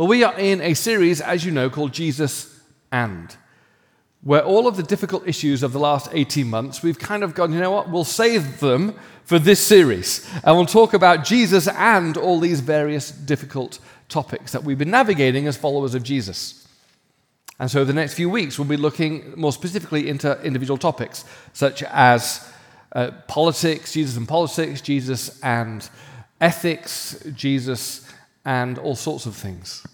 Well, we are in a series, as you know, called Jesus and, where all of the difficult issues of the last 18 months, we've kind of gone, you know what, we'll save them for this series. And we'll talk about Jesus and all these various difficult topics that we've been navigating as followers of Jesus. And so, the next few weeks, we'll be looking more specifically into individual topics, such as uh, politics, Jesus and politics, Jesus and ethics, Jesus and all sorts of things.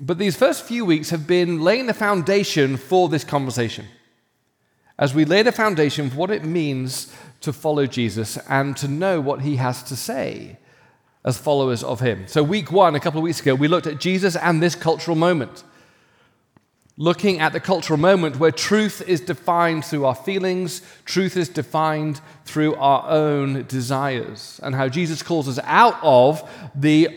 But these first few weeks have been laying the foundation for this conversation. As we lay the foundation for what it means to follow Jesus and to know what he has to say as followers of him. So, week one, a couple of weeks ago, we looked at Jesus and this cultural moment. Looking at the cultural moment where truth is defined through our feelings, truth is defined through our own desires, and how Jesus calls us out of the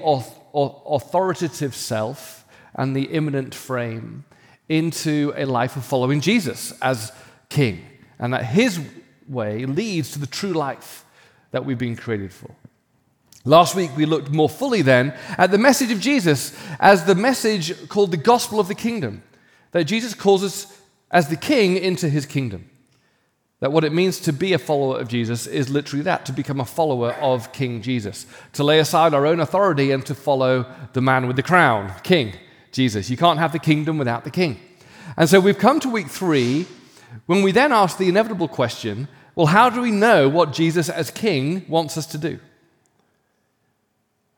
authoritative self and the immanent frame into a life of following Jesus as King, and that His way leads to the true life that we've been created for. Last week, we looked more fully then at the message of Jesus as the message called the gospel of the kingdom, that Jesus calls us as the king into his kingdom. That what it means to be a follower of Jesus is literally that to become a follower of King Jesus, to lay aside our own authority and to follow the man with the crown, King Jesus. You can't have the kingdom without the king. And so we've come to week three when we then ask the inevitable question well, how do we know what Jesus as king wants us to do?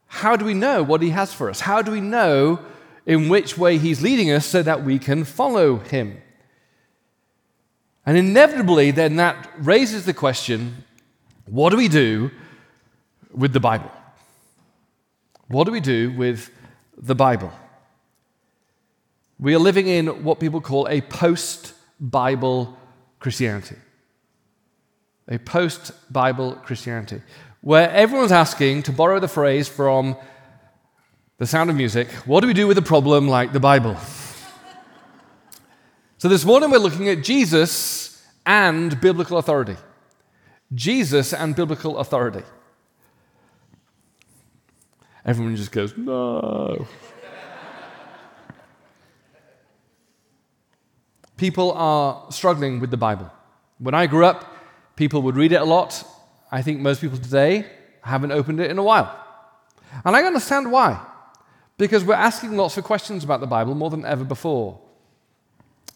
How do we know what he has for us? How do we know in which way he's leading us so that we can follow him? And inevitably, then that raises the question what do we do with the Bible? What do we do with the Bible? We are living in what people call a post Bible Christianity. A post Bible Christianity, where everyone's asking, to borrow the phrase from the sound of music, what do we do with a problem like the Bible? so this morning we're looking at Jesus and biblical authority. Jesus and biblical authority. Everyone just goes, no. people are struggling with the Bible. When I grew up, people would read it a lot. I think most people today haven't opened it in a while. And I understand why. Because we're asking lots of questions about the Bible more than ever before.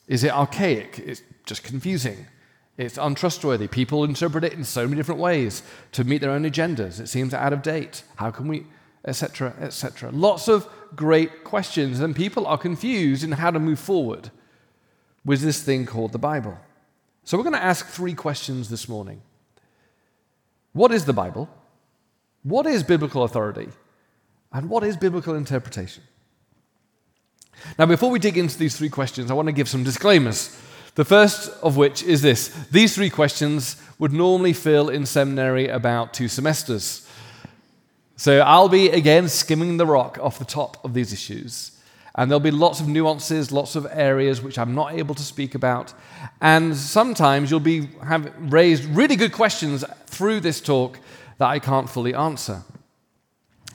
Is it archaic? It's just confusing. It's untrustworthy. People interpret it in so many different ways to meet their own agendas. It seems out of date. How can we, etc., etc. Lots of great questions, and people are confused in how to move forward with this thing called the Bible. So we're going to ask three questions this morning What is the Bible? What is biblical authority? And what is biblical interpretation? Now, before we dig into these three questions, I want to give some disclaimers. The first of which is this these three questions would normally fill in seminary about two semesters. So I'll be again skimming the rock off the top of these issues. And there'll be lots of nuances, lots of areas which I'm not able to speak about. And sometimes you'll be have raised really good questions through this talk that I can't fully answer.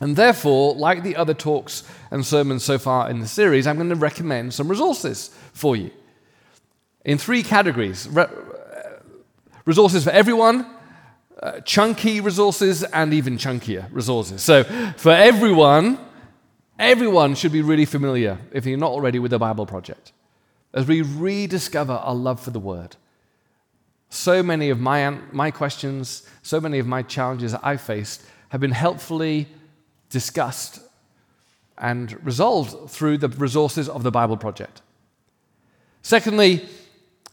And therefore, like the other talks and sermons so far in the series, I'm going to recommend some resources for you in three categories Re- resources for everyone, uh, chunky resources, and even chunkier resources. So, for everyone, Everyone should be really familiar, if you're not already, with the Bible Project. As we rediscover our love for the Word. So many of my, my questions, so many of my challenges that I've faced have been helpfully discussed and resolved through the resources of the Bible Project. Secondly,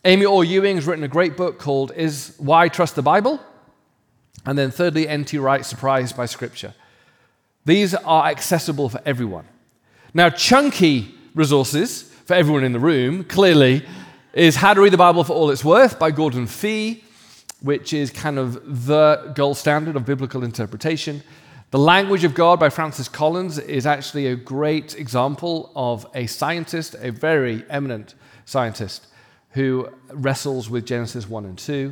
Amy Orr Ewing has written a great book called Is Why Trust the Bible? And then thirdly, N.T. Wright, Surprised by Scripture. These are accessible for everyone. Now, chunky resources for everyone in the room, clearly, is How to Read the Bible for All It's Worth by Gordon Fee, which is kind of the gold standard of biblical interpretation. The Language of God by Francis Collins is actually a great example of a scientist, a very eminent scientist, who wrestles with Genesis 1 and 2.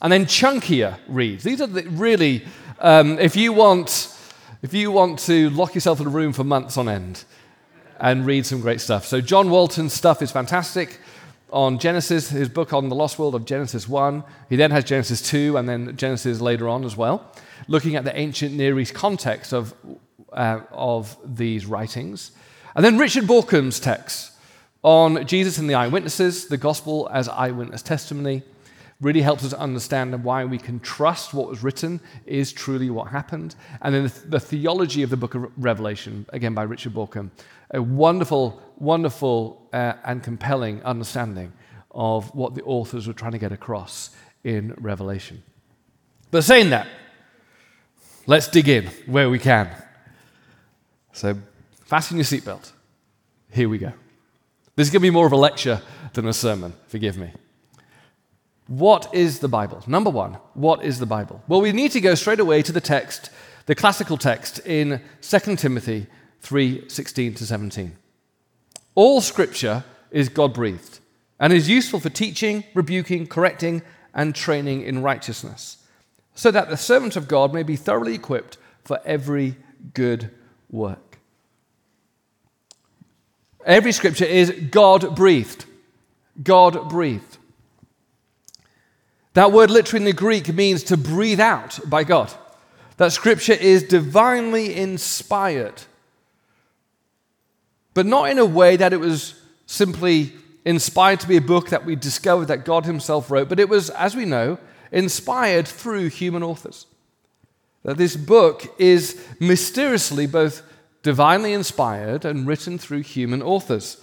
And then chunkier reads. These are the really, um, if you want if you want to lock yourself in a room for months on end and read some great stuff. So, John Walton's stuff is fantastic on Genesis, his book on the lost world of Genesis 1. He then has Genesis 2 and then Genesis later on as well, looking at the ancient Near East context of, uh, of these writings. And then Richard Bauckham's text on Jesus and the eyewitnesses, the gospel as eyewitness testimony, really helps us understand why we can trust what was written is truly what happened. And then the, theology of the book of Revelation, again by Richard Bauckham, a wonderful, wonderful, uh, and compelling understanding of what the authors were trying to get across in Revelation. But saying that, let's dig in where we can. So, fasten your seatbelt. Here we go. This is going to be more of a lecture than a sermon, forgive me. What is the Bible? Number one, what is the Bible? Well, we need to go straight away to the text, the classical text in 2 Timothy 3 16 to 17. All scripture is God breathed and is useful for teaching, rebuking, correcting, and training in righteousness, so that the servant of God may be thoroughly equipped for every good work. Every scripture is God breathed. God breathed. That word literally in the Greek means to breathe out by God. That scripture is divinely inspired, but not in a way that it was simply inspired to be a book that we discovered that God Himself wrote, but it was, as we know, inspired through human authors. That this book is mysteriously both divinely inspired and written through human authors.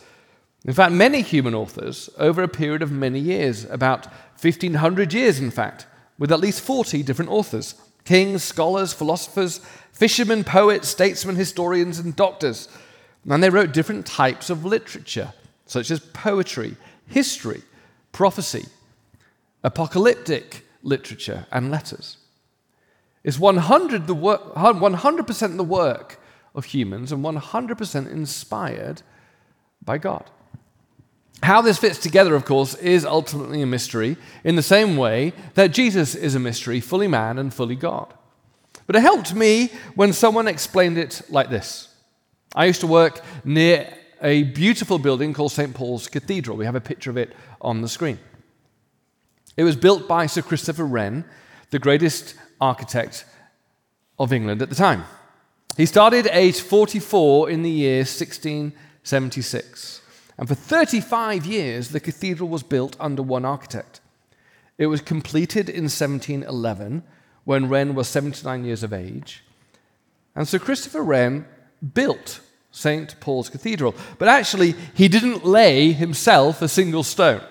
In fact, many human authors, over a period of many years, about 1500 years, in fact, with at least 40 different authors kings, scholars, philosophers, fishermen, poets, statesmen, historians, and doctors. And they wrote different types of literature, such as poetry, history, prophecy, apocalyptic literature, and letters. It's 100 the work, 100% the work of humans and 100% inspired by God. How this fits together, of course, is ultimately a mystery, in the same way that Jesus is a mystery, fully man and fully God. But it helped me when someone explained it like this. I used to work near a beautiful building called St. Paul's Cathedral. We have a picture of it on the screen. It was built by Sir Christopher Wren, the greatest architect of England at the time. He started age 44 in the year 1676. And for 35 years, the cathedral was built under one architect. It was completed in 1711 when Wren was 79 years of age. And Sir Christopher Wren built St. Paul's Cathedral. But actually, he didn't lay himself a single stone.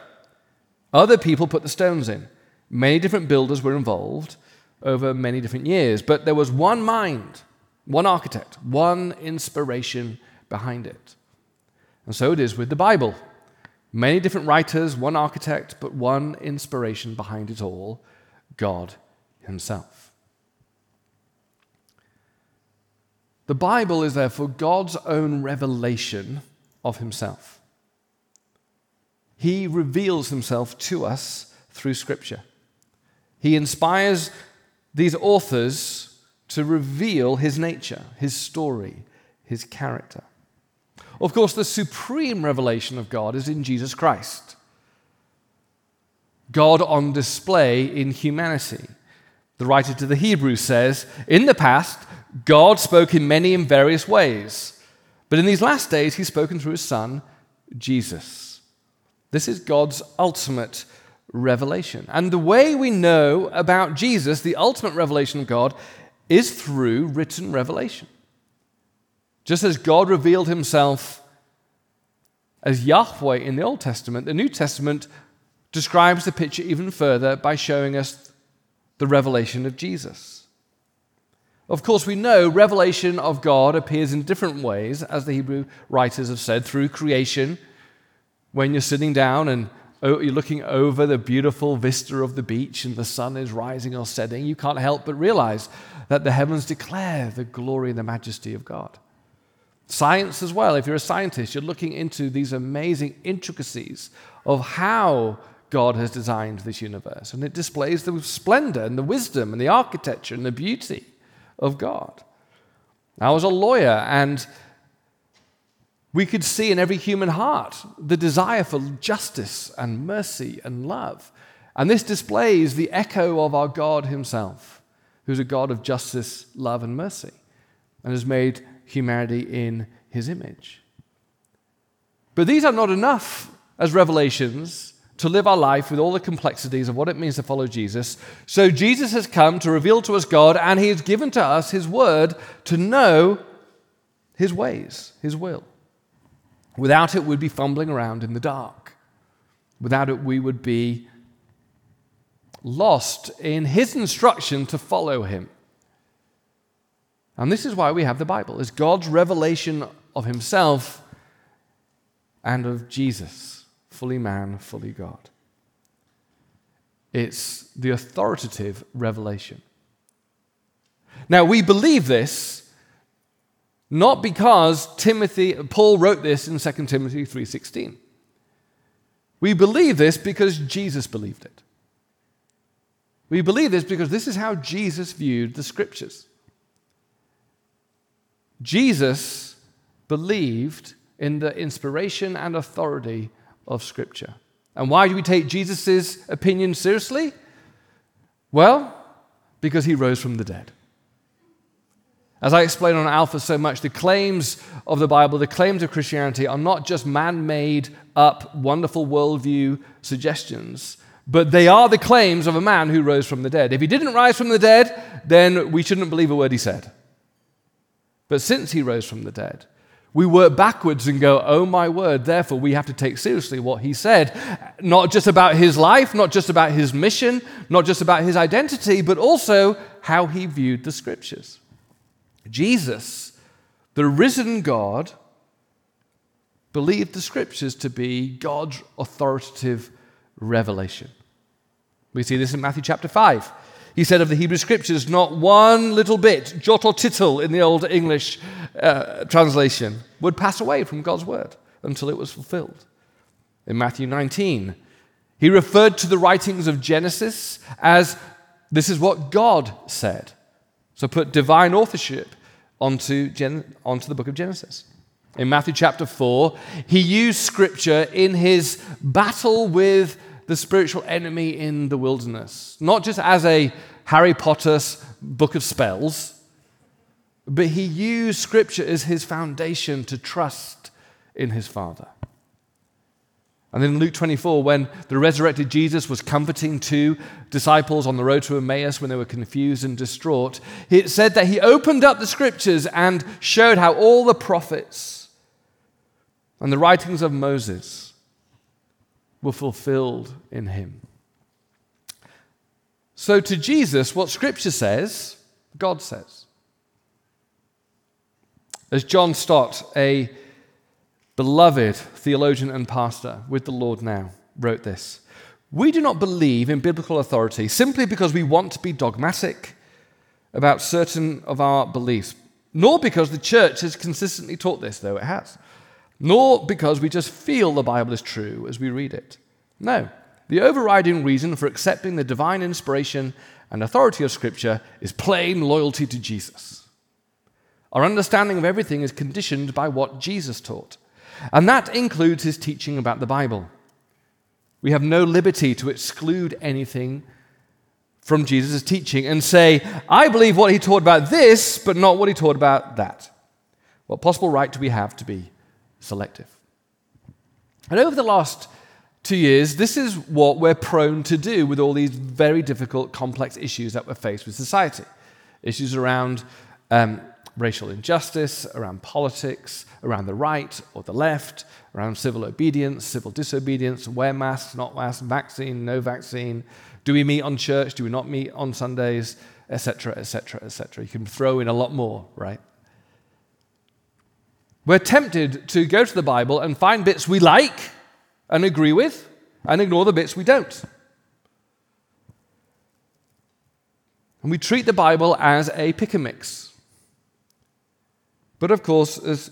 Other people put the stones in. Many different builders were involved over many different years. But there was one mind, one architect, one inspiration behind it. And so it is with the Bible. Many different writers, one architect, but one inspiration behind it all God Himself. The Bible is therefore God's own revelation of Himself. He reveals Himself to us through Scripture. He inspires these authors to reveal His nature, His story, His character. Of course, the supreme revelation of God is in Jesus Christ. God on display in humanity. The writer to the Hebrews says, In the past, God spoke in many and various ways, but in these last days, He's spoken through His Son, Jesus. This is God's ultimate revelation. And the way we know about Jesus, the ultimate revelation of God, is through written revelation. Just as God revealed himself as Yahweh in the Old Testament, the New Testament describes the picture even further by showing us the revelation of Jesus. Of course, we know revelation of God appears in different ways, as the Hebrew writers have said, through creation, when you're sitting down and you're looking over the beautiful vista of the beach and the sun is rising or setting, you can't help but realize that the heavens declare the glory and the majesty of God. Science as well. If you're a scientist, you're looking into these amazing intricacies of how God has designed this universe. And it displays the splendor and the wisdom and the architecture and the beauty of God. I was a lawyer, and we could see in every human heart the desire for justice and mercy and love. And this displays the echo of our God Himself, who's a God of justice, love, and mercy, and has made humanity in His image. But these are not enough as revelations to live our life with all the complexities of what it means to follow Jesus. So Jesus has come to reveal to us God, and He has given to us His word to know His ways, His will. Without it, we'd be fumbling around in the dark. Without it, we would be lost in His instruction to follow Him. And this is why we have the Bible, is God's revelation of Himself and of Jesus, fully man, fully God. It's the authoritative revelation. Now, we believe this not because Timothy Paul wrote this in 2 Timothy 3:16. We believe this because Jesus believed it. We believe this because this is how Jesus viewed the scriptures. Jesus believed in the inspiration and authority of Scripture. And why do we take Jesus' opinion seriously? Well, because he rose from the dead. As I explain on Alpha so much, the claims of the Bible, the claims of Christianity, are not just man made up, wonderful worldview suggestions, but they are the claims of a man who rose from the dead. If he didn't rise from the dead, then we shouldn't believe a word he said. But since he rose from the dead, we work backwards and go, oh my word, therefore we have to take seriously what he said. Not just about his life, not just about his mission, not just about his identity, but also how he viewed the scriptures. Jesus, the risen God, believed the scriptures to be God's authoritative revelation. We see this in Matthew chapter 5 he said of the Hebrew Scriptures, not one little bit, jot or tittle in the Old English uh, translation, would pass away from God's word until it was fulfilled. In Matthew 19, he referred to the writings of Genesis as this is what God said. So put divine authorship onto, Gen- onto the book of Genesis. In Matthew chapter 4, he used scripture in his battle with the spiritual enemy in the wilderness, not just as a Harry Potter's book of spells, but he used scripture as his foundation to trust in his Father. And then in Luke 24, when the resurrected Jesus was comforting two disciples on the road to Emmaus when they were confused and distraught, it said that he opened up the scriptures and showed how all the prophets and the writings of Moses were fulfilled in him. So, to Jesus, what Scripture says, God says. As John Stott, a beloved theologian and pastor with the Lord now, wrote this We do not believe in biblical authority simply because we want to be dogmatic about certain of our beliefs, nor because the church has consistently taught this, though it has nor because we just feel the Bible is true as we read it. No. The overriding reason for accepting the divine inspiration and authority of Scripture is plain loyalty to Jesus. Our understanding of everything is conditioned by what Jesus taught, and that includes his teaching about the Bible. We have no liberty to exclude anything from Jesus' teaching and say, I believe what he taught about this, but not what he taught about that. What possible right do we have to be selective. And over the last two years, this is what we're prone to do with all these very difficult, complex issues that we're faced with society. Issues around um, racial injustice, around politics, around the right or the left, around civil obedience, civil disobedience, wear masks, not masks, vaccine, no vaccine. Do we meet on church? Do we not meet on Sundays? Etc., etc., etc. You can throw in a lot more, right? We're tempted to go to the Bible and find bits we like and agree with and ignore the bits we don't. And we treat the Bible as a pick and mix. But of course, as,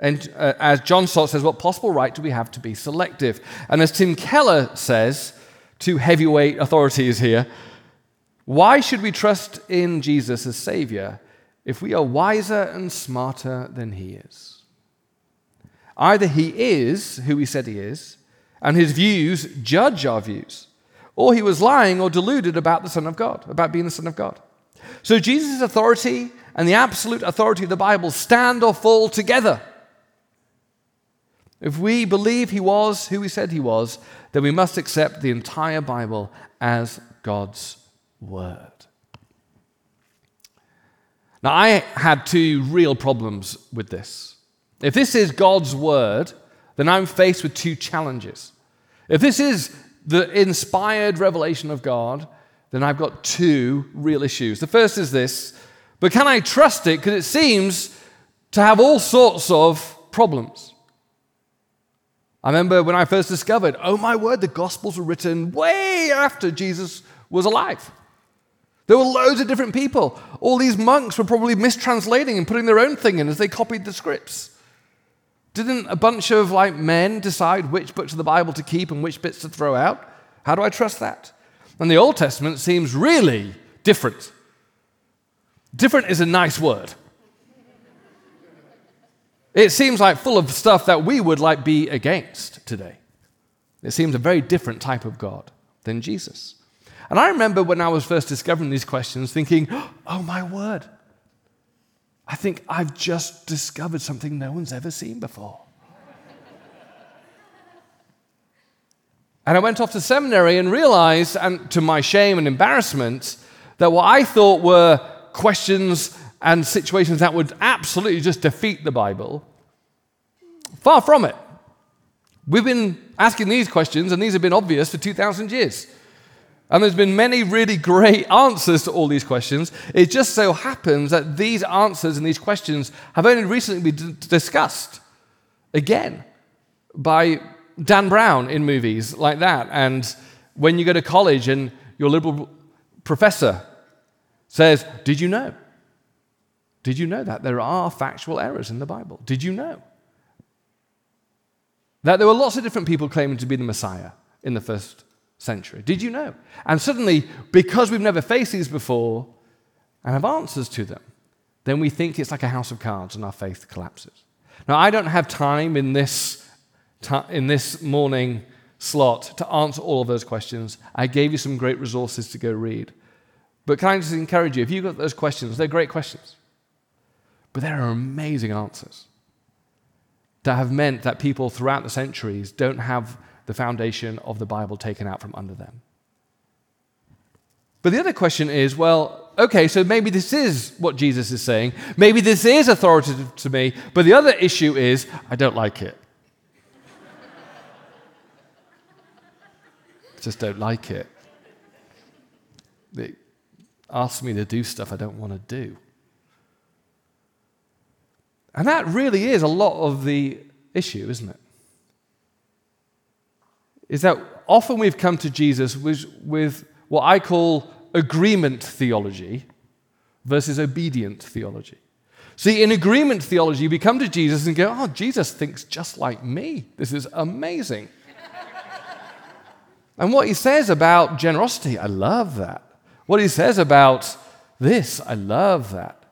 and, uh, as John Stott says, what possible right do we have to be selective? And as Tim Keller says, two heavyweight authorities here, why should we trust in Jesus as Savior if we are wiser and smarter than he is. Either he is who he said he is, and his views judge our views, or he was lying or deluded about the Son of God, about being the Son of God. So Jesus' authority and the absolute authority of the Bible stand or fall together. If we believe he was who he said he was, then we must accept the entire Bible as God's word. Now, I had two real problems with this. If this is God's word, then I'm faced with two challenges. If this is the inspired revelation of God, then I've got two real issues. The first is this, but can I trust it? Because it seems to have all sorts of problems. I remember when I first discovered, oh my word, the Gospels were written way after Jesus was alive. There were loads of different people. All these monks were probably mistranslating and putting their own thing in as they copied the scripts. Didn't a bunch of like men decide which books of the Bible to keep and which bits to throw out? How do I trust that? And the Old Testament seems really different. Different is a nice word. It seems like full of stuff that we would like be against today. It seems a very different type of God than Jesus. And I remember when I was first discovering these questions thinking, oh my word, I think I've just discovered something no one's ever seen before. and I went off to seminary and realized, and to my shame and embarrassment, that what I thought were questions and situations that would absolutely just defeat the Bible, far from it. We've been asking these questions, and these have been obvious for 2,000 years. And there's been many really great answers to all these questions. It just so happens that these answers and these questions have only recently been d- discussed again by Dan Brown in movies like that. And when you go to college and your liberal professor says, Did you know? Did you know that there are factual errors in the Bible? Did you know? That there were lots of different people claiming to be the Messiah in the first century. Did you know? And suddenly, because we've never faced these before and have answers to them, then we think it's like a house of cards and our faith collapses. Now, I don't have time in this, in this morning slot to answer all of those questions. I gave you some great resources to go read. But can I just encourage you, if you've got those questions, they're great questions. But there are amazing answers that have meant that people throughout the centuries don't have the foundation of the Bible taken out from under them. But the other question is well, okay, so maybe this is what Jesus is saying. Maybe this is authoritative to me. But the other issue is I don't like it. Just don't like it. It asks me to do stuff I don't want to do. And that really is a lot of the issue, isn't it? Is that often we've come to Jesus with, with what I call agreement theology versus obedient theology. See, in agreement theology, we come to Jesus and go, Oh, Jesus thinks just like me. This is amazing. and what he says about generosity, I love that. What he says about this, I love that.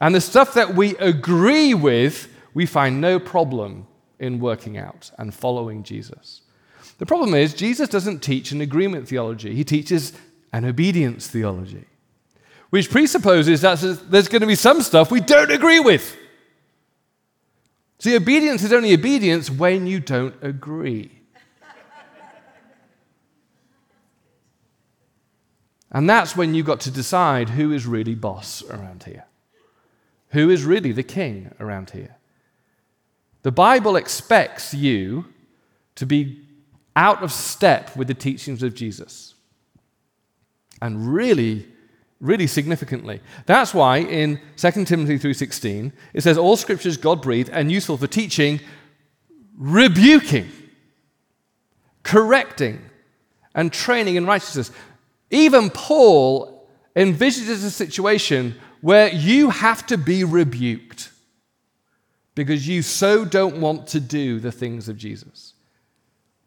And the stuff that we agree with, we find no problem in working out and following Jesus. The problem is, Jesus doesn't teach an agreement theology, he teaches an obedience theology, which presupposes that there's going to be some stuff we don't agree with. See, obedience is only obedience when you don't agree. And that's when you've got to decide who is really boss around here. Who is really the king around here? The Bible expects you to be out of step with the teachings of Jesus. And really, really significantly. That's why in 2 Timothy 3:16 it says all scripture is God-breathed and useful for teaching, rebuking, correcting, and training in righteousness. Even Paul envisages a situation where you have to be rebuked because you so don't want to do the things of Jesus?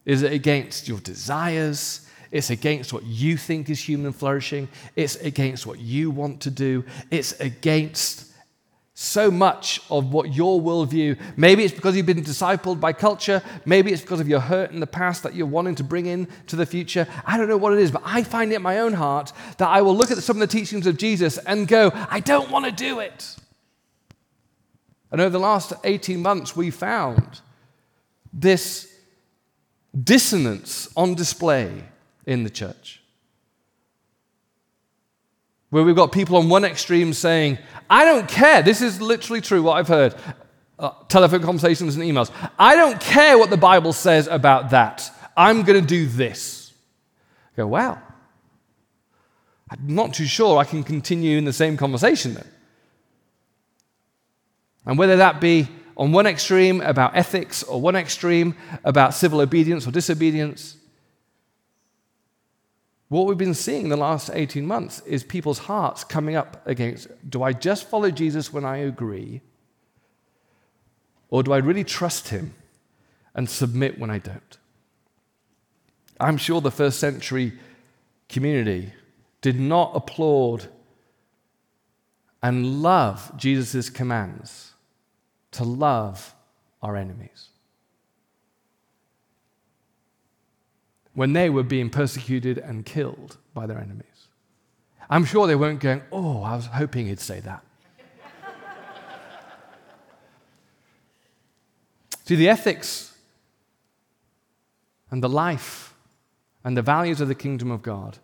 Is it against your desires? It's against what you think is human flourishing. It's against what you want to do. It's against so much of what your worldview. Maybe it's because you've been discipled by culture. Maybe it's because of your hurt in the past that you're wanting to bring in to the future. I don't know what it is, but I find it in my own heart that I will look at some of the teachings of Jesus and go, I don't want to do it. And over the last 18 months, we found this dissonance on display in the church. Where we've got people on one extreme saying, I don't care. This is literally true, what I've heard. Uh, telephone conversations and emails. I don't care what the Bible says about that. I'm going to do this. I go, wow. I'm not too sure I can continue in the same conversation then. And whether that be on one extreme about ethics or one extreme about civil obedience or disobedience, what we've been seeing in the last 18 months is people's hearts coming up against do I just follow Jesus when I agree? Or do I really trust him and submit when I don't? I'm sure the first century community did not applaud and love Jesus' commands to love our enemies. When they were being persecuted and killed by their enemies. I'm sure they weren't going, Oh, I was hoping he'd say that. See, the ethics and the life and the values of the kingdom of God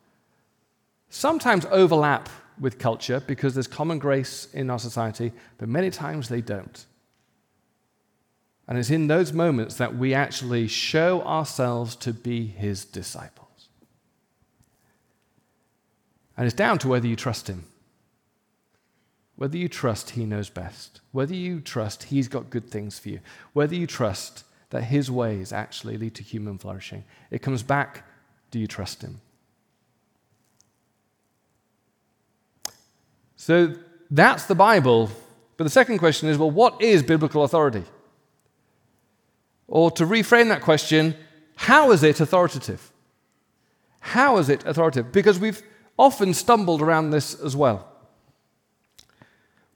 sometimes overlap with culture because there's common grace in our society, but many times they don't. And it's in those moments that we actually show ourselves to be his disciples. And it's down to whether you trust him. Whether you trust he knows best. Whether you trust he's got good things for you. Whether you trust that his ways actually lead to human flourishing. It comes back do you trust him? So that's the Bible. But the second question is well, what is biblical authority? Or to reframe that question, how is it authoritative? How is it authoritative? Because we've often stumbled around this as well.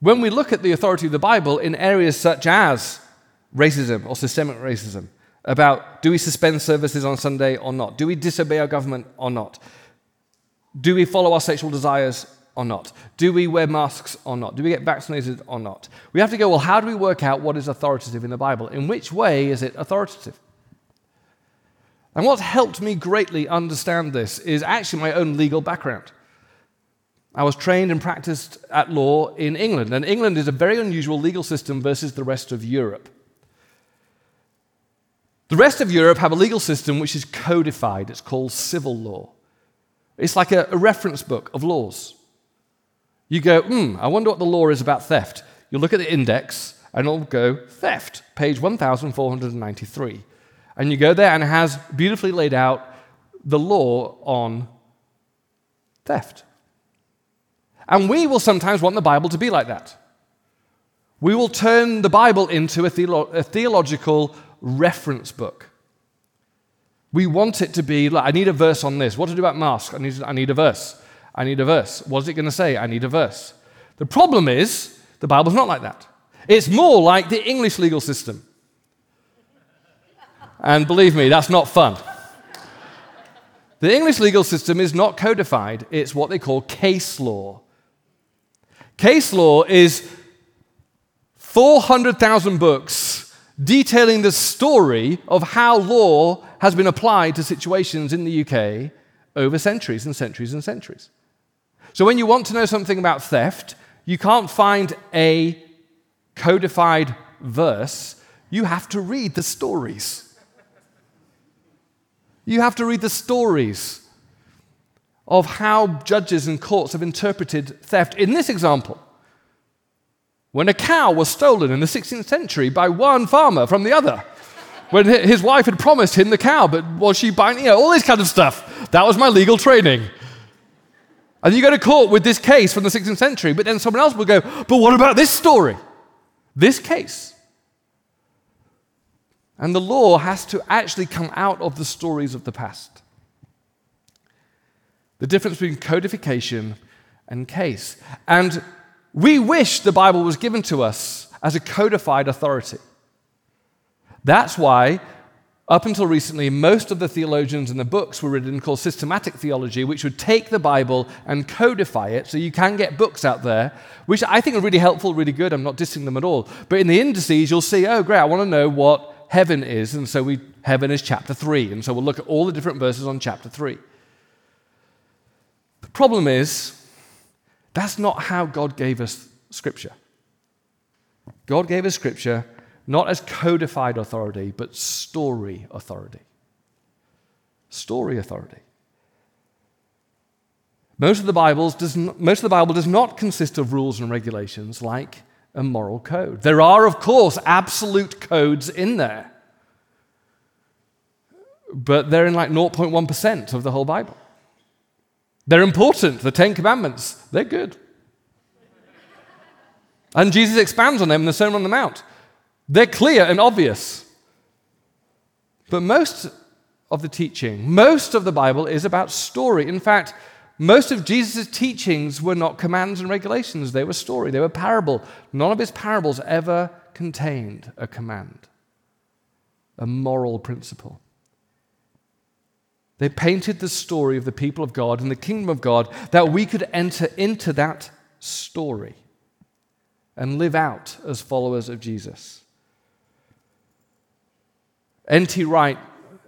When we look at the authority of the Bible in areas such as racism or systemic racism, about do we suspend services on Sunday or not? Do we disobey our government or not? Do we follow our sexual desires or not? Do we wear masks or not? Do we get vaccinated or not? We have to go, well, how do we work out what is authoritative in the Bible? In which way is it authoritative? And what helped me greatly understand this is actually my own legal background. I was trained and practiced at law in England, and England is a very unusual legal system versus the rest of Europe. The rest of Europe have a legal system which is codified, it's called civil law. It's like a, a reference book of laws. You go, hmm, I wonder what the law is about theft. You look at the index and it'll go theft, page 1493. And you go there and it has beautifully laid out the law on theft. And we will sometimes want the Bible to be like that. We will turn the Bible into a, theolo- a theological reference book. We want it to be like, I need a verse on this. What to do about masks? I need, I need a verse. I need a verse. What's it going to say? I need a verse. The problem is, the Bible's not like that. It's more like the English legal system. And believe me, that's not fun. The English legal system is not codified, it's what they call case law. Case law is 400,000 books detailing the story of how law has been applied to situations in the UK over centuries and centuries and centuries. So when you want to know something about theft, you can't find a codified verse. You have to read the stories. You have to read the stories of how judges and courts have interpreted theft. In this example, when a cow was stolen in the 16th century by one farmer from the other, when his wife had promised him the cow, but was she buying, you know, all this kind of stuff. That was my legal training. And you go to court with this case from the 16th century, but then someone else will go, but what about this story? This case. And the law has to actually come out of the stories of the past. The difference between codification and case. And we wish the Bible was given to us as a codified authority. That's why, up until recently, most of the theologians and the books were written called systematic theology, which would take the Bible and codify it. So you can get books out there, which I think are really helpful, really good. I'm not dissing them at all. But in the indices, you'll see, oh, great, I want to know what heaven is. And so we, heaven is chapter 3. And so we'll look at all the different verses on chapter 3. The problem is, that's not how God gave us Scripture. God gave us Scripture not as codified authority, but story authority. Story authority. Most of, the Bibles does most of the Bible does not consist of rules and regulations like a moral code. There are, of course, absolute codes in there, but they're in like 0.1% of the whole Bible. They're important. The Ten Commandments, they're good. And Jesus expands on them in the Sermon on the Mount. They're clear and obvious. But most of the teaching, most of the Bible is about story. In fact, most of Jesus' teachings were not commands and regulations, they were story, they were parable. None of his parables ever contained a command, a moral principle. They painted the story of the people of God and the kingdom of God that we could enter into that story and live out as followers of Jesus. N.T. Wright,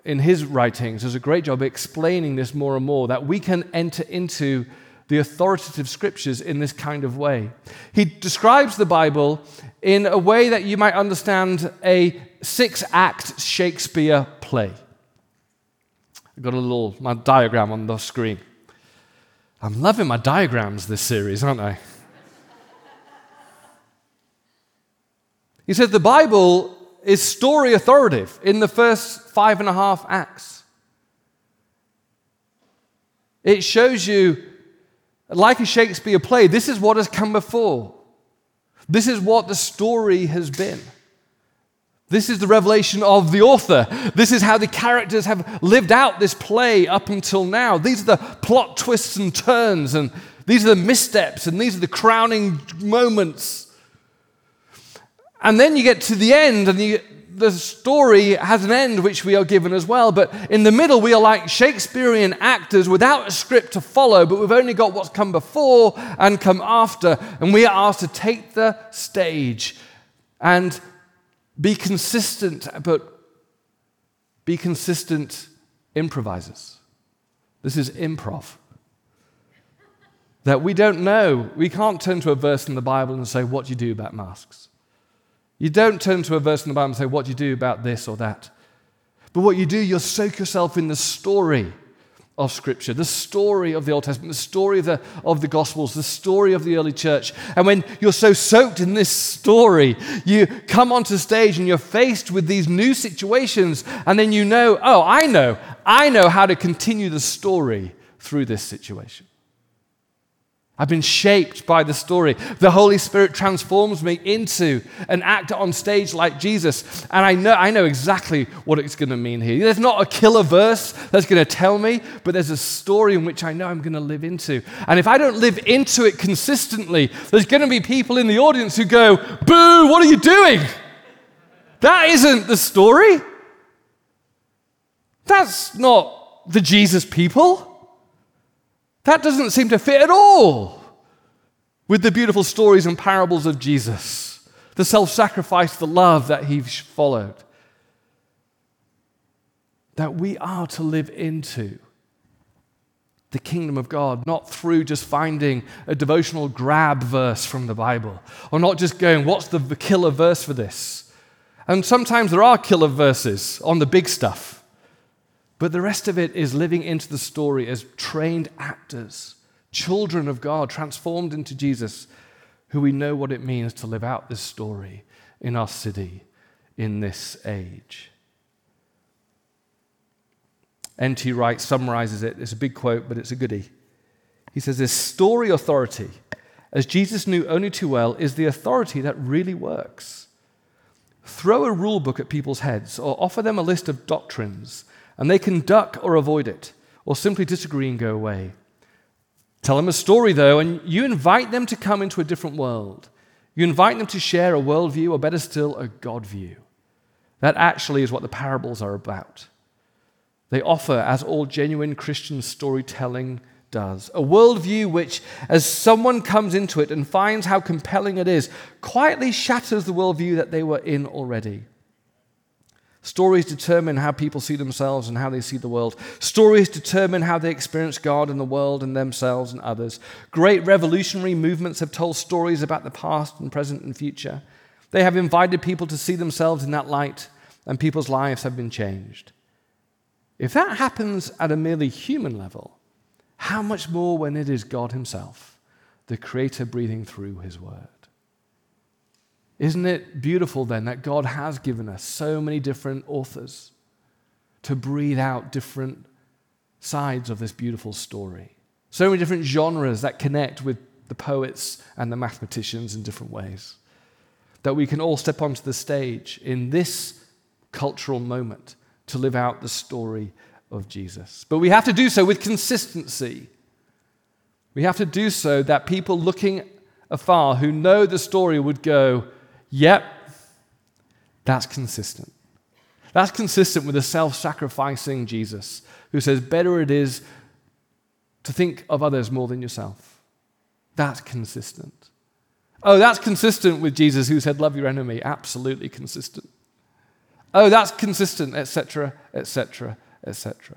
in his writings, does a great job explaining this more and more that we can enter into the authoritative scriptures in this kind of way. He describes the Bible in a way that you might understand a six act Shakespeare play. I've got a little my diagram on the screen. I'm loving my diagrams this series, aren't I? he says the Bible is story authoritative in the first five and a half acts. It shows you, like a Shakespeare play, this is what has come before. This is what the story has been. This is the revelation of the author. This is how the characters have lived out this play up until now. These are the plot twists and turns, and these are the missteps, and these are the crowning moments. And then you get to the end, and you, the story has an end which we are given as well. But in the middle, we are like Shakespearean actors without a script to follow, but we've only got what's come before and come after. And we are asked to take the stage and be consistent, but be consistent improvisers. This is improv. That we don't know. We can't turn to a verse in the Bible and say, What do you do about masks? You don't turn to a verse in the Bible and say, What do you do about this or that? But what you do, you soak yourself in the story of Scripture, the story of the Old Testament, the story of the, of the Gospels, the story of the early church. And when you're so soaked in this story, you come onto stage and you're faced with these new situations, and then you know, oh, I know, I know how to continue the story through this situation. I've been shaped by the story. The Holy Spirit transforms me into an actor on stage like Jesus. And I know, I know exactly what it's going to mean here. There's not a killer verse that's going to tell me, but there's a story in which I know I'm going to live into. And if I don't live into it consistently, there's going to be people in the audience who go, Boo, what are you doing? That isn't the story. That's not the Jesus people. That doesn't seem to fit at all with the beautiful stories and parables of Jesus, the self sacrifice, the love that he followed. That we are to live into the kingdom of God, not through just finding a devotional grab verse from the Bible, or not just going, what's the killer verse for this? And sometimes there are killer verses on the big stuff. But the rest of it is living into the story as trained actors, children of God, transformed into Jesus, who we know what it means to live out this story in our city in this age. N.T. Wright summarizes it. It's a big quote, but it's a goodie. He says, This story authority, as Jesus knew only too well, is the authority that really works. Throw a rule book at people's heads or offer them a list of doctrines and they can duck or avoid it, or simply disagree and go away. Tell them a story, though, and you invite them to come into a different world. You invite them to share a worldview, or better still, a God view. That actually is what the parables are about. They offer, as all genuine Christian storytelling does, a worldview which, as someone comes into it and finds how compelling it is, quietly shatters the worldview that they were in already. Stories determine how people see themselves and how they see the world. Stories determine how they experience God and the world and themselves and others. Great revolutionary movements have told stories about the past and present and future. They have invited people to see themselves in that light, and people's lives have been changed. If that happens at a merely human level, how much more when it is God Himself, the Creator breathing through His Word? Isn't it beautiful then that God has given us so many different authors to breathe out different sides of this beautiful story? So many different genres that connect with the poets and the mathematicians in different ways. That we can all step onto the stage in this cultural moment to live out the story of Jesus. But we have to do so with consistency. We have to do so that people looking afar who know the story would go, Yep, that's consistent. That's consistent with the self sacrificing Jesus who says, Better it is to think of others more than yourself. That's consistent. Oh, that's consistent with Jesus who said, Love your enemy. Absolutely consistent. Oh, that's consistent, etc., etc., etc.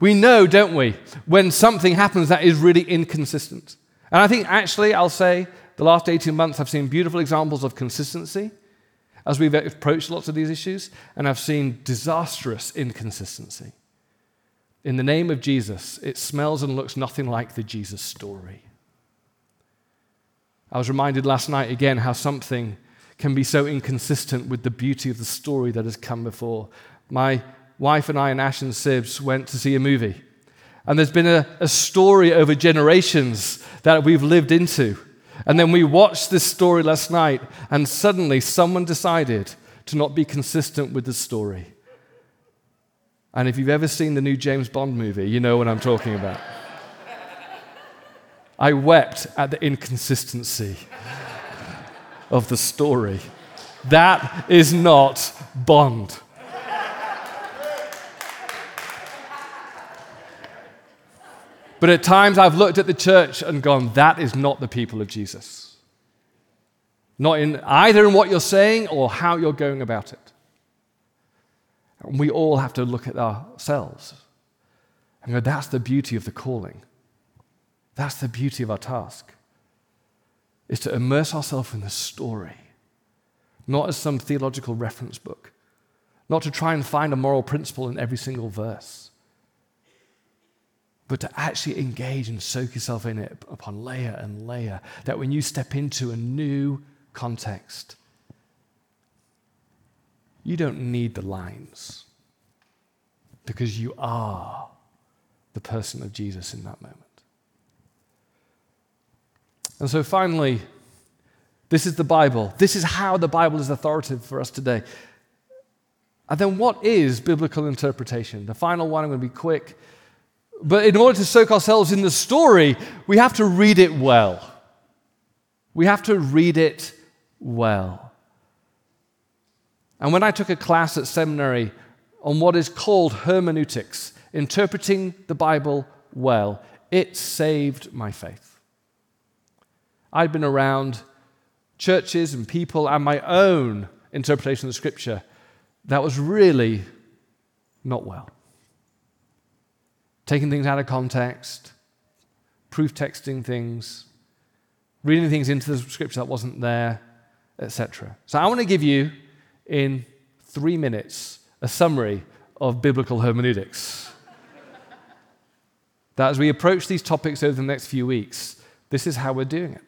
We know, don't we, when something happens that is really inconsistent. And I think actually, I'll say, the last 18 months, I've seen beautiful examples of consistency as we've approached lots of these issues, and I've seen disastrous inconsistency. In the name of Jesus, it smells and looks nothing like the Jesus story. I was reminded last night again how something can be so inconsistent with the beauty of the story that has come before. My wife and I and Ash and Sibs went to see a movie. And there's been a, a story over generations that we've lived into. And then we watched this story last night, and suddenly someone decided to not be consistent with the story. And if you've ever seen the new James Bond movie, you know what I'm talking about. I wept at the inconsistency of the story. That is not Bond. But at times I've looked at the church and gone, that is not the people of Jesus. Not in either in what you're saying or how you're going about it. And we all have to look at ourselves and go, that's the beauty of the calling. That's the beauty of our task. Is to immerse ourselves in the story, not as some theological reference book, not to try and find a moral principle in every single verse but to actually engage and soak yourself in it upon layer and layer. That when you step into a new context, you don't need the lines because you are the person of Jesus in that moment. And so finally, this is the Bible. This is how the Bible is authoritative for us today. And then, what is biblical interpretation? The final one, I'm going to be quick. But in order to soak ourselves in the story, we have to read it well. We have to read it well. And when I took a class at seminary on what is called hermeneutics, interpreting the Bible well, it saved my faith. I'd been around churches and people and my own interpretation of the scripture that was really not well taking things out of context, proof texting things, reading things into the scripture that wasn't there, etc. So I want to give you, in three minutes, a summary of biblical hermeneutics. that as we approach these topics over the next few weeks, this is how we're doing it.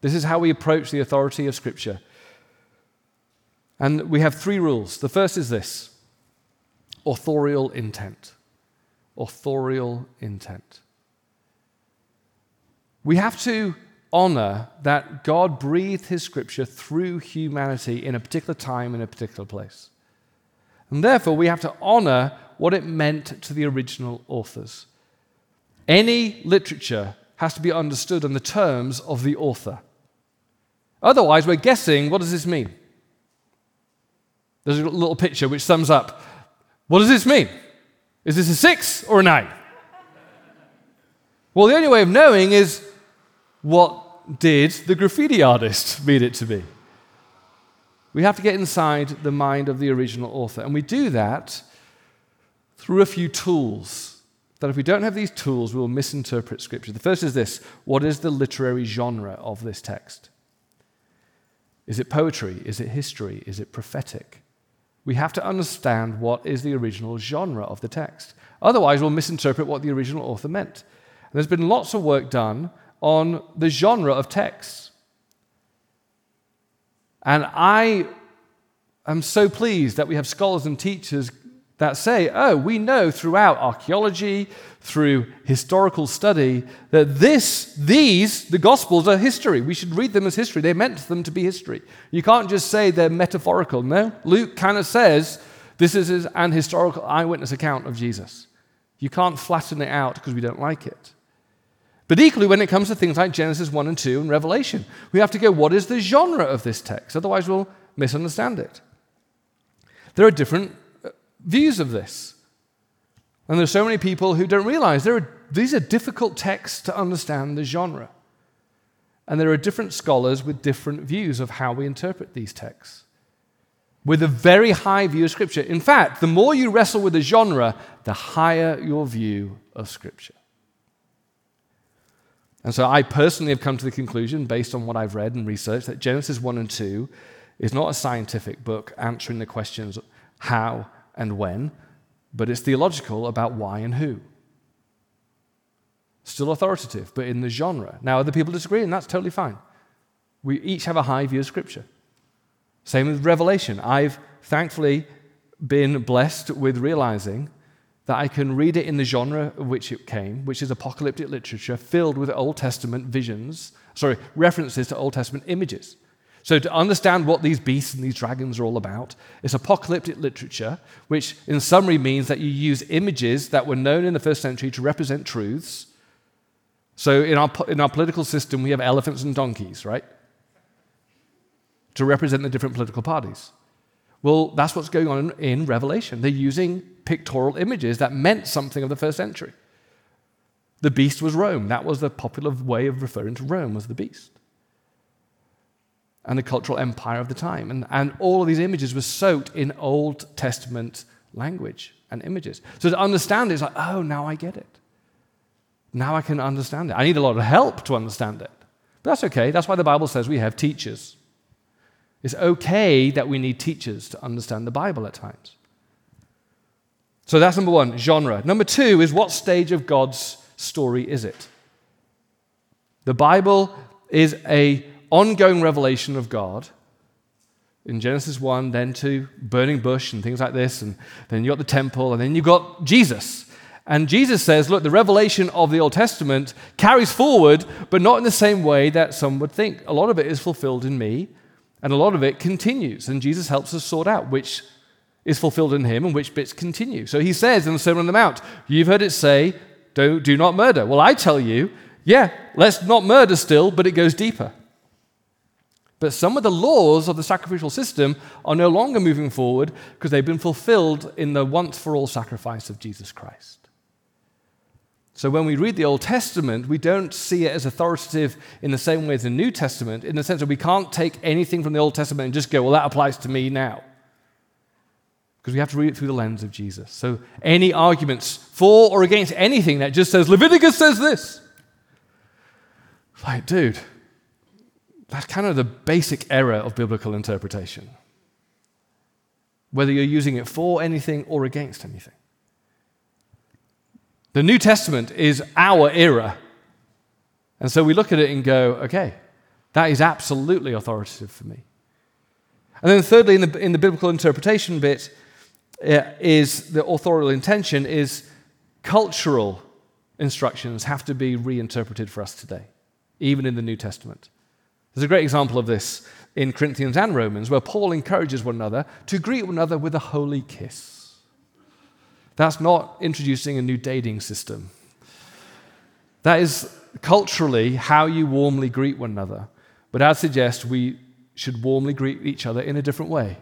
This is how we approach the authority of Scripture. And we have three rules. The first is this authorial intent authorial intent. We have to honor that God breathed his scripture through humanity in a particular time, in a particular place. And therefore, we have to honor what it meant to the original authors. Any literature has to be understood on the terms of the author. Otherwise, we're guessing what does this mean? There's a little picture which sums up what does this mean? Is this a six or a nine? Well, the only way of knowing is what did the graffiti artist mean it to be? We have to get inside the mind of the original author. And we do that through a few tools. That if we don't have these tools, we will misinterpret Scripture. The first is this what is the literary genre of this text? Is it poetry? Is it history? Is it prophetic? We have to understand what is the original genre of the text. Otherwise, we'll misinterpret what the original author meant. And there's been lots of work done on the genre of texts. And I am so pleased that we have scholars and teachers that say, oh, we know throughout archaeology, through historical study, that this, these, the Gospels are history. We should read them as history. They meant them to be history. You can't just say they're metaphorical. No, Luke kind of says this is an historical eyewitness account of Jesus. You can't flatten it out because we don't like it. But equally, when it comes to things like Genesis 1 and 2 and Revelation, we have to go, what is the genre of this text? Otherwise, we'll misunderstand it. There are different views of this. And there's so many people who don't realize there are, these are difficult texts to understand the genre. And there are different scholars with different views of how we interpret these texts. With a very high view of Scripture. In fact, the more you wrestle with the genre, the higher your view of Scripture. And so I personally have come to the conclusion, based on what I've read and researched, that Genesis 1 and 2 is not a scientific book answering the questions how and when, but it's theological about why and who. Still authoritative, but in the genre. Now, other people disagree, and that's totally fine. We each have a high view of Scripture. Same with Revelation. I've thankfully been blessed with realizing that I can read it in the genre which it came, which is apocalyptic literature filled with Old Testament visions, sorry, references to Old Testament images. So, to understand what these beasts and these dragons are all about, it's apocalyptic literature, which in summary means that you use images that were known in the first century to represent truths. So, in our, in our political system, we have elephants and donkeys, right? To represent the different political parties. Well, that's what's going on in Revelation. They're using pictorial images that meant something of the first century. The beast was Rome. That was the popular way of referring to Rome was the beast. And the cultural empire of the time. And, and all of these images were soaked in Old Testament language and images. So to understand it, it's like, oh, now I get it. Now I can understand it. I need a lot of help to understand it. But that's okay. That's why the Bible says we have teachers. It's okay that we need teachers to understand the Bible at times. So that's number one, genre. Number two is what stage of God's story is it? The Bible is a ongoing revelation of God. In Genesis 1, then to burning bush and things like this, and then you got the temple, and then you got Jesus. And Jesus says, look, the revelation of the Old Testament carries forward, but not in the same way that some would think. A lot of it is fulfilled in me, and a lot of it continues, and Jesus helps us sort out which is fulfilled in him and which bits continue. So he says in the Sermon on the Mount, You've heard it say, do, do not murder. Well, I tell you, yeah, let's not murder still, but it goes deeper. But some of the laws of the sacrificial system are no longer moving forward because they've been fulfilled in the once for all sacrifice of Jesus Christ. So when we read the Old Testament, we don't see it as authoritative in the same way as the New Testament, in the sense that we can't take anything from the Old Testament and just go, well, that applies to me now. Because we have to read it through the lens of Jesus. So any arguments for or against anything that just says, Leviticus says this. Like, dude, that's kind of the basic error of biblical interpretation. Whether you're using it for anything or against anything. The New Testament is our era. And so we look at it and go, okay, that is absolutely authoritative for me. And then, thirdly, in the, in the biblical interpretation bit, uh, is the authorial intention is cultural instructions have to be reinterpreted for us today, even in the New Testament. There's a great example of this in Corinthians and Romans, where Paul encourages one another to greet one another with a holy kiss. That's not introducing a new dating system. That is culturally how you warmly greet one another. But I'd suggest we should warmly greet each other in a different way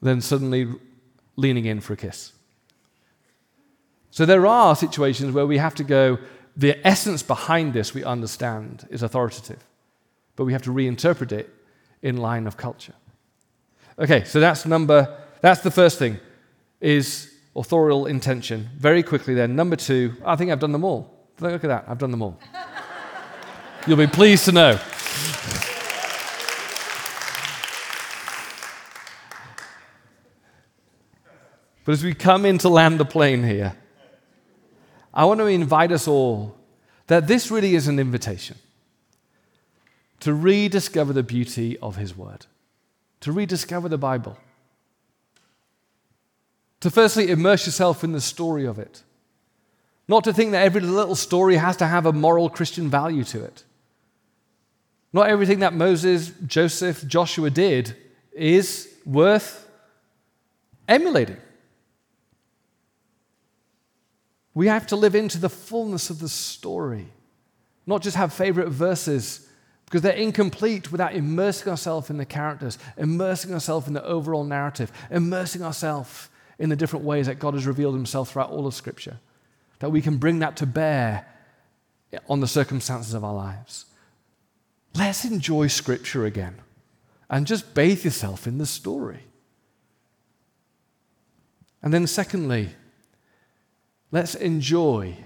than suddenly leaning in for a kiss. So there are situations where we have to go, the essence behind this we understand is authoritative, but we have to reinterpret it in line of culture. Okay, so that's number, that's the first thing, is authorial intention. Very quickly then, number two, I think I've done them all. Look at that, I've done them all. You'll be pleased to know. But as we come in to land the plane here, I want to invite us all that this really is an invitation to rediscover the beauty of His Word, to rediscover the Bible, to firstly immerse yourself in the story of it, not to think that every little story has to have a moral Christian value to it. Not everything that Moses, Joseph, Joshua did is worth emulating. We have to live into the fullness of the story, not just have favorite verses because they're incomplete without immersing ourselves in the characters, immersing ourselves in the overall narrative, immersing ourselves in the different ways that God has revealed himself throughout all of Scripture. That we can bring that to bear on the circumstances of our lives. Let's enjoy Scripture again and just bathe yourself in the story. And then, secondly, Let's enjoy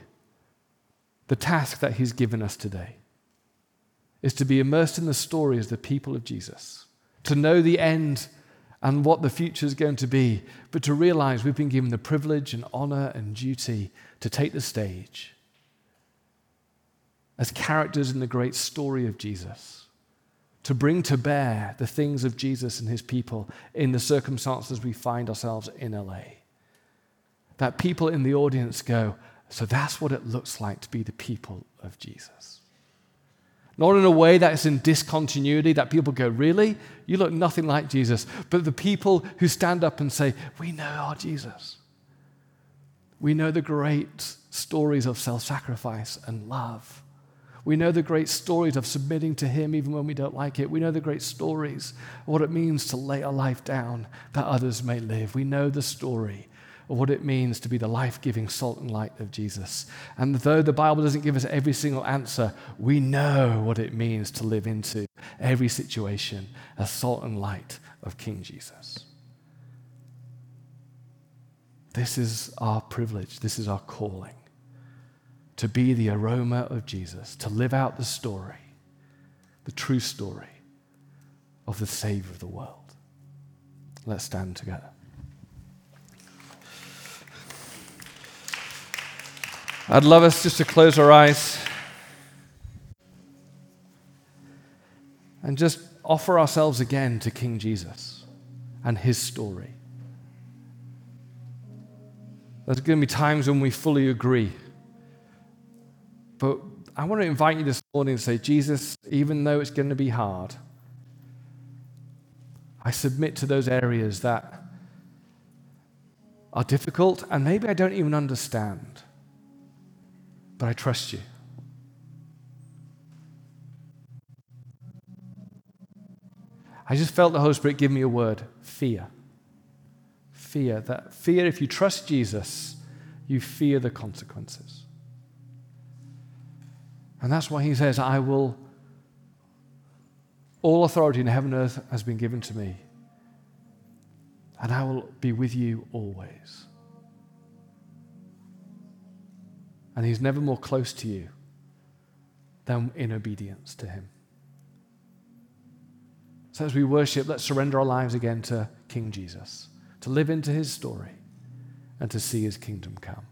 the task that He's given us today is to be immersed in the story as the people of Jesus, to know the end and what the future is going to be, but to realize we've been given the privilege and honor and duty to take the stage as characters in the great story of Jesus, to bring to bear the things of Jesus and his people in the circumstances we find ourselves in LA that people in the audience go, So that's what it looks like to be the people of Jesus. Not in a way that is in discontinuity, that people go, Really? You look nothing like Jesus. But the people who stand up and say, We know our Jesus. We know the great stories of self sacrifice and love. We know the great stories of submitting to Him even when we don't like it. We know the great stories of what it means to lay our life down that others may live. We know the story of what it means to be the life giving salt and light of Jesus. And though the Bible doesn't give us every single answer, we know what it means to live into every situation as salt and light of King Jesus. This is our privilege, this is our calling to be the aroma of Jesus, to live out the story, the true story of the Savior of the world. Let's stand together. I'd love us just to close our eyes and just offer ourselves again to King Jesus and his story. There's going to be times when we fully agree. But I want to invite you this morning to say, Jesus, even though it's going to be hard, I submit to those areas that are difficult and maybe I don't even understand but I trust you. I just felt the Holy Spirit give me a word fear. Fear. That fear, if you trust Jesus, you fear the consequences. And that's why he says, I will, all authority in heaven and earth has been given to me, and I will be with you always. And He's never more close to you than in obedience to Him. So as we worship, let's surrender our lives again to King Jesus, to live into His story and to see His kingdom come.